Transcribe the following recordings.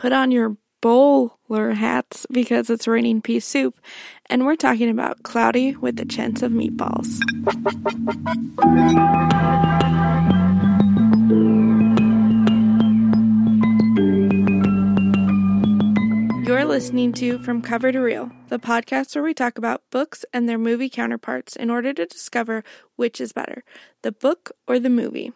Put on your bowler hats because it's raining pea soup, and we're talking about Cloudy with a Chance of Meatballs. You're listening to From Cover to Reel, the podcast where we talk about books and their movie counterparts in order to discover which is better, the book or the movie.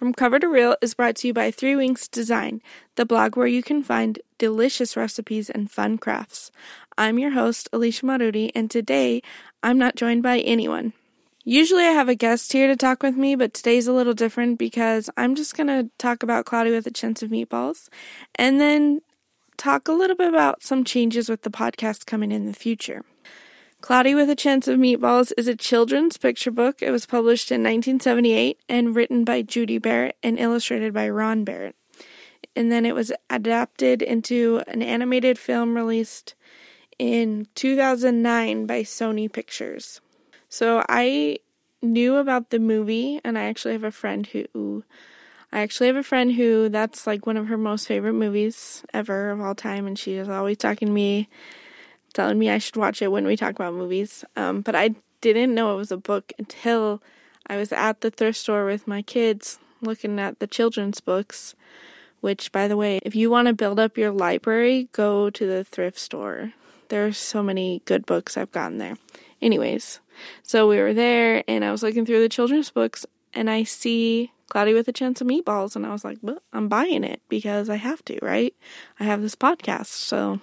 From Cover to Reel is brought to you by Three Winks Design, the blog where you can find delicious recipes and fun crafts. I'm your host, Alicia Marudi, and today I'm not joined by anyone. Usually I have a guest here to talk with me, but today's a little different because I'm just going to talk about Cloudy with a Chance of Meatballs and then talk a little bit about some changes with the podcast coming in the future. Cloudy with a Chance of Meatballs is a children's picture book. It was published in 1978 and written by Judy Barrett and illustrated by Ron Barrett. And then it was adapted into an animated film released in 2009 by Sony Pictures. So I knew about the movie, and I actually have a friend who I actually have a friend who that's like one of her most favorite movies ever of all time, and she is always talking to me, telling me I should watch it when we talk about movies. Um, but I didn't know it was a book until I was at the thrift store with my kids looking at the children's books. Which, by the way, if you want to build up your library, go to the thrift store. There are so many good books I've gotten there. Anyways, so we were there and I was looking through the children's books and I see Cloudy with a Chance of Meatballs. And I was like, I'm buying it because I have to, right? I have this podcast. So,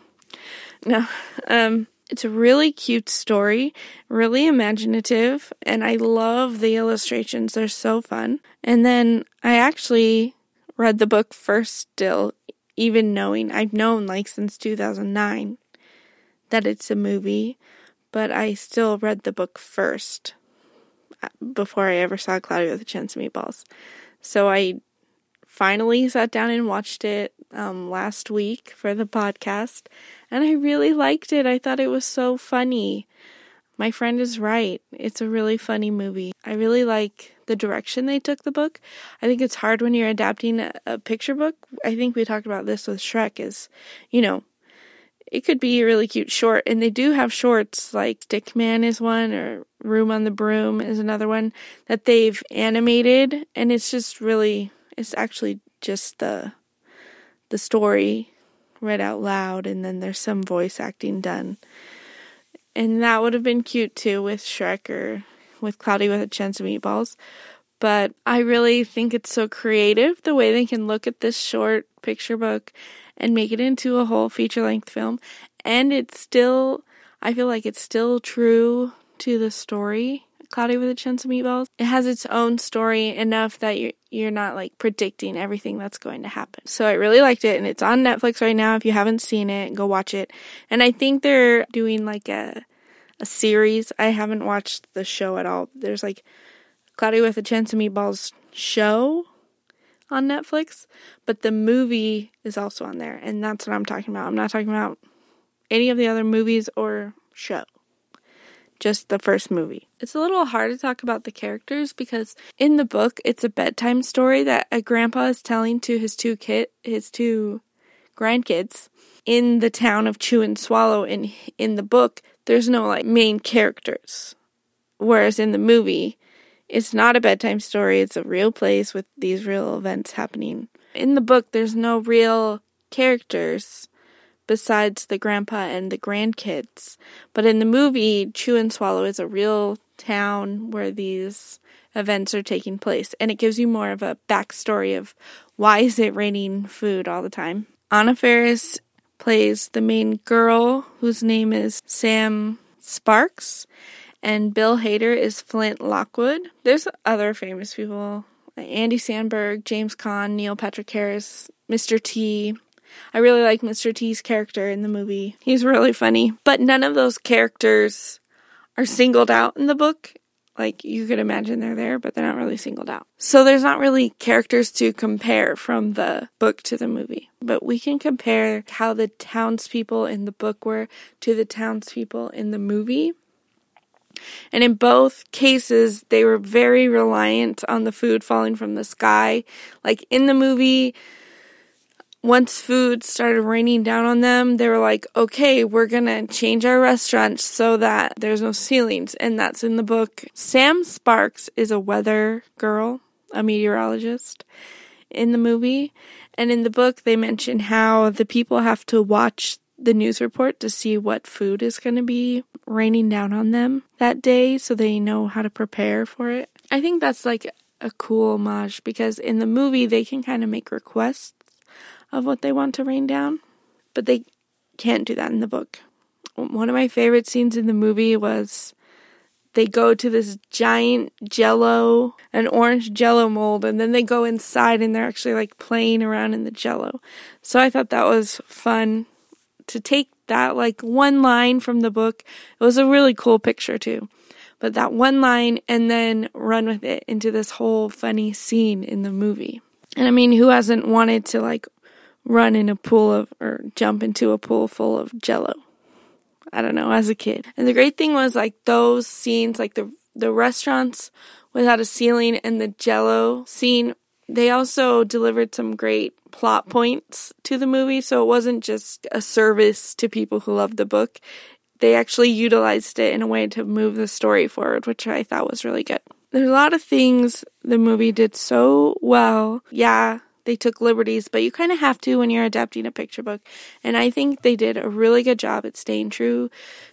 no. Um, it's a really cute story, really imaginative, and I love the illustrations. They're so fun. And then I actually read the book first, still, even knowing I've known like since 2009 that it's a movie, but I still read the book first before I ever saw Cloudy with a Chance of Meatballs. So I finally sat down and watched it um, last week for the podcast, and I really liked it. I thought it was so funny. My friend is right. It's a really funny movie. I really like the direction they took the book. I think it's hard when you're adapting a, a picture book. I think we talked about this with Shrek is, you know, it could be a really cute short. And they do have shorts like Stick Man is one or Room on the Broom is another one that they've animated and it's just really it's actually just the the story read out loud and then there's some voice acting done. And that would have been cute too with Shrek or with Cloudy with a Chance of Meatballs. But I really think it's so creative the way they can look at this short picture book and make it into a whole feature length film. And it's still, I feel like it's still true to the story. Cloudy with a Chance of Meatballs. It has its own story enough that you're you're not like predicting everything that's going to happen. So I really liked it, and it's on Netflix right now. If you haven't seen it, go watch it. And I think they're doing like a a series. I haven't watched the show at all. There's like Cloudy with a Chance of Meatballs show on Netflix, but the movie is also on there, and that's what I'm talking about. I'm not talking about any of the other movies or show. Just the first movie. It's a little hard to talk about the characters because in the book it's a bedtime story that a grandpa is telling to his two kid his two grandkids in the town of Chew and Swallow in in the book there's no like main characters. Whereas in the movie it's not a bedtime story, it's a real place with these real events happening. In the book, there's no real characters besides the grandpa and the grandkids. But in the movie, Chew and Swallow is a real town where these events are taking place, and it gives you more of a backstory of why is it raining food all the time. Anna Faris plays the main girl whose name is Sam Sparks, and Bill Hader is Flint Lockwood. There's other famous people Andy Samberg, James Caan, Neil Patrick Harris, Mr. T. I really like Mr. T's character in the movie. He's really funny. But none of those characters are singled out in the book. Like you could imagine they're there, but they're not really singled out. So there's not really characters to compare from the book to the movie. But we can compare how the townspeople in the book were to the townspeople in the movie. And in both cases, they were very reliant on the food falling from the sky. Like in the movie, once food started raining down on them, they were like, okay, we're gonna change our restaurant so that there's no ceilings. And that's in the book. Sam Sparks is a weather girl, a meteorologist in the movie. And in the book, they mention how the people have to watch the news report to see what food is going to be raining down on them that day so they know how to prepare for it. I think that's like a cool homage because in the movie, they can kind of make requests of what they want to rain down, but they can't do that in the book. One of my favorite scenes in the movie was they go to this giant jello, an orange jello mold, and then they go inside and they're actually like playing around in the jello. So I thought that was fun to take that like one line from the book. It was a really cool picture too. But that one line and then run with it into this whole funny scene in the movie. And I mean, who hasn't wanted to like run in a pool of or jump into a pool full of jello. I don't know, as a kid. And the great thing was like those scenes, like the the restaurants without a ceiling and the jello scene, they also delivered some great plot points to the movie, so it wasn't just a service to people who loved the book. They actually utilized it in a way to move the story forward, which I thought was really good. There's a lot of things the movie did so well. Yeah, they took liberties, but you kind of have to when you're adapting a picture book. And I think they did a really good job at staying true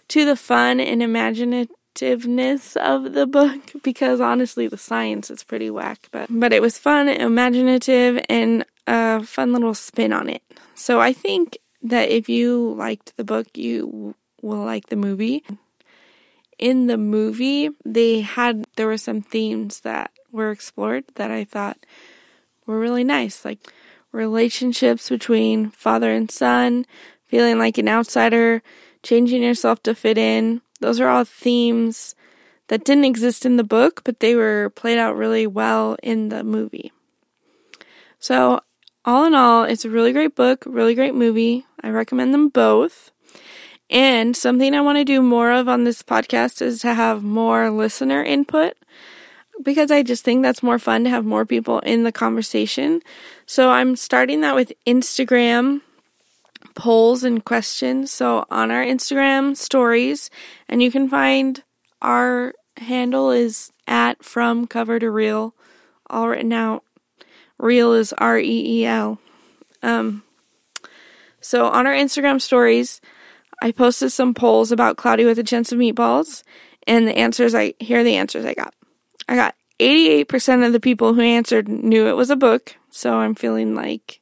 to the fun and imaginativeness of the book because honestly the science is pretty whack, but but it was fun, imaginative and a fun little spin on it. So I think that if you liked the book, you will like the movie. In the movie, they had there were some themes that were explored that I thought were really nice, like relationships between father and son, feeling like an outsider, changing yourself to fit in. Those are all themes that didn't exist in the book, but they were played out really well in the movie. So, all in all, it's a really great book, really great movie. I recommend them both. And something I want to do more of on this podcast is to have more listener input because I just think that's more fun to have more people in the conversation. So I'm starting that with Instagram polls and questions. So on our Instagram stories, and you can find our handle is at from cover to reel, all written out. Reel is R E E L. Um, so on our Instagram stories, I posted some polls about Cloudy with a Chance of Meatballs, and the answers I here are the answers I got. I got 88% of the people who answered knew it was a book, so I'm feeling like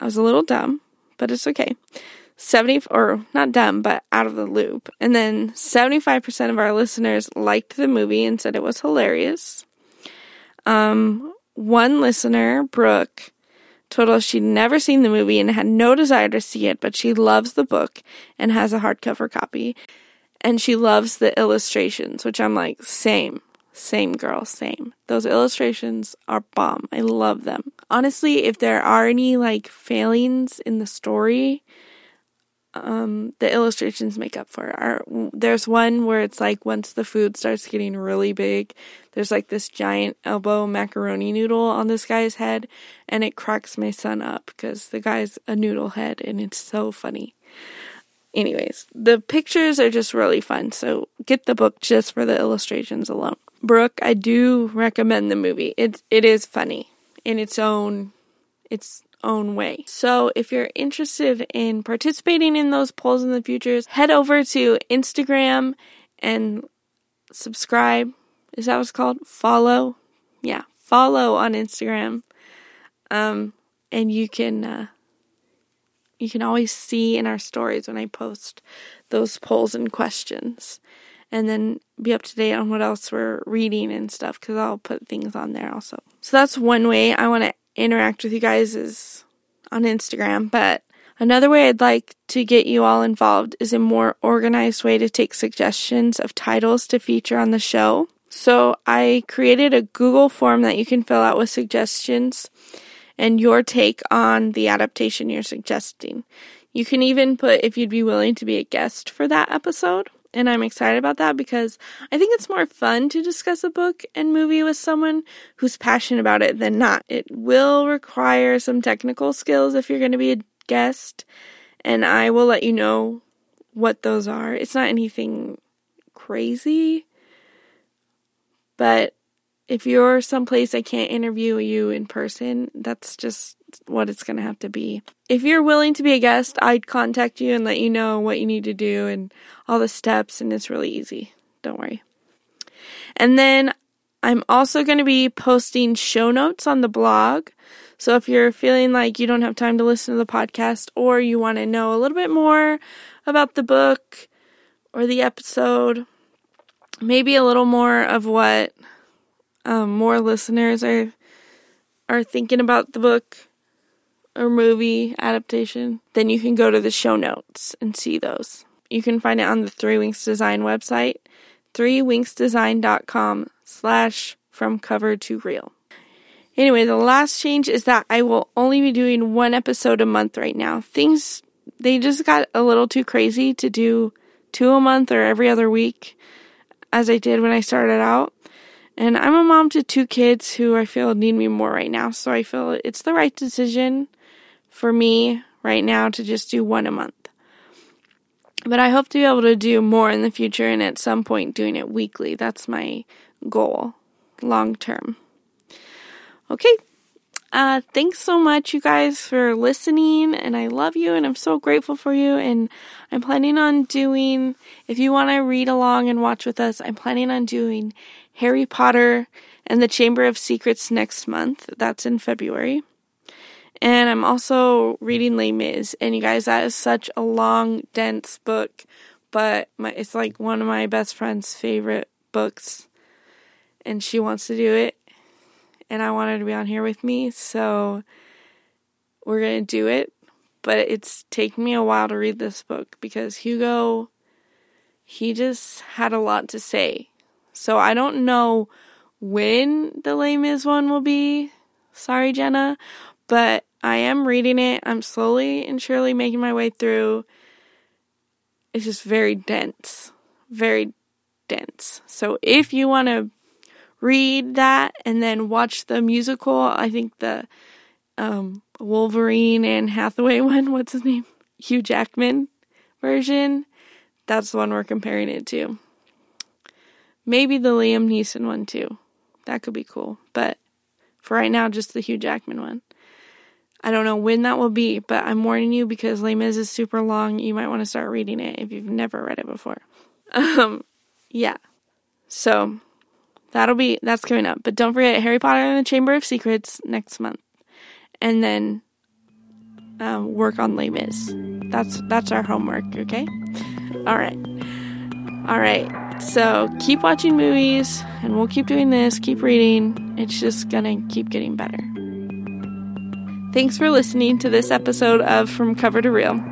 I was a little dumb, but it's okay. 70 or not dumb, but out of the loop. And then 75% of our listeners liked the movie and said it was hilarious. Um, one listener, Brooke, told us she'd never seen the movie and had no desire to see it, but she loves the book and has a hardcover copy and she loves the illustrations, which I'm like, same. Same girl, same. Those illustrations are bomb. I love them. Honestly, if there are any like failings in the story, um, the illustrations make up for it. Our, there's one where it's like once the food starts getting really big, there's like this giant elbow macaroni noodle on this guy's head, and it cracks my son up because the guy's a noodle head, and it's so funny. Anyways, the pictures are just really fun, so get the book just for the illustrations alone. Brooke, I do recommend the movie. It it is funny in its own its own way. So if you're interested in participating in those polls in the futures, head over to Instagram and subscribe. Is that what's called? Follow. Yeah, follow on Instagram. Um, and you can uh, you can always see in our stories when I post those polls and questions. And then be up to date on what else we're reading and stuff because I'll put things on there also. So that's one way I want to interact with you guys is on Instagram. But another way I'd like to get you all involved is a more organized way to take suggestions of titles to feature on the show. So I created a Google form that you can fill out with suggestions and your take on the adaptation you're suggesting. You can even put if you'd be willing to be a guest for that episode, And I'm excited about that because I think it's more fun to discuss a book and movie with someone who's passionate about it than not. It will require some technical skills if you're going to be a guest, and I will let you know what those are. It's not anything crazy, but if you're someplace I can't interview you in person, that's just what it's going to have to be. If you're willing to be a guest, I'd contact you and let you know what you need to do and all the steps, and it's really easy. Don't worry. And then I'm also going to be posting show notes on the blog. So if you're feeling like you don't have time to listen to the podcast or you want to know a little bit more about the book or the episode, maybe a little more of what um, more listeners are are thinking about the book or movie adaptation, then you can go to the show notes and see those. You can find it on the Three Winks Design website, threewinksdesign.com slash from cover to reel. Anyway, the last change is that I will only be doing one episode a month right now. Things, they just got a little too crazy to do two a month or every other week as I did when I started out. And I'm a mom to two kids who I feel need me more right now. So I feel it's the right decision for me right now to just do one a month. But I hope to be able to do more in the future and at some point doing it weekly. That's my goal long term. Okay. Uh, thanks so much, you guys, for listening. And I love you and I'm so grateful for you. And I'm planning on doing, if you want to read along and watch with us, I'm planning on doing Harry Potter and the Chamber of Secrets next month. That's in February. And I'm also reading Les Mis. And you guys, that is such a long, dense book, but my, it's like one of my best friend's favorite books. And she wants to do it. And I wanted to be on here with me. So we're going to do it. But it's taken me a while to read this book because Hugo, he just had a lot to say so I don't know when the Les Mis one will be. Sorry, Jenna. But I am reading it. I'm slowly and surely making my way through. It's just very dense. Very dense. So if you want to read that and then watch the musical, I think the um, Wolverine and Hathaway one, what's his name? Hugh Jackman version. That's the one we're comparing it to. Maybe the Liam Neeson one too. That could be cool. But for right now, just the Hugh Jackman one. I don't know when that will be, but I'm warning you because Les Mis is super long. You might want to start reading it if you've never read it before. Um, yeah. So that'll be that's coming up. But don't forget Harry Potter and the Chamber of Secrets next month, and then um, work on Les Mis. That's that's our homework. Okay. All right. All right. So keep watching movies, and we'll keep doing this, keep reading. It's just gonna keep getting better. Thanks for listening to this episode of From Cover to Reel.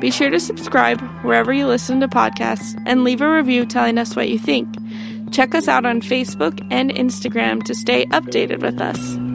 Be sure to subscribe wherever you listen to podcasts and leave a review telling us what you think. Check us out on Facebook and Instagram to stay updated with us.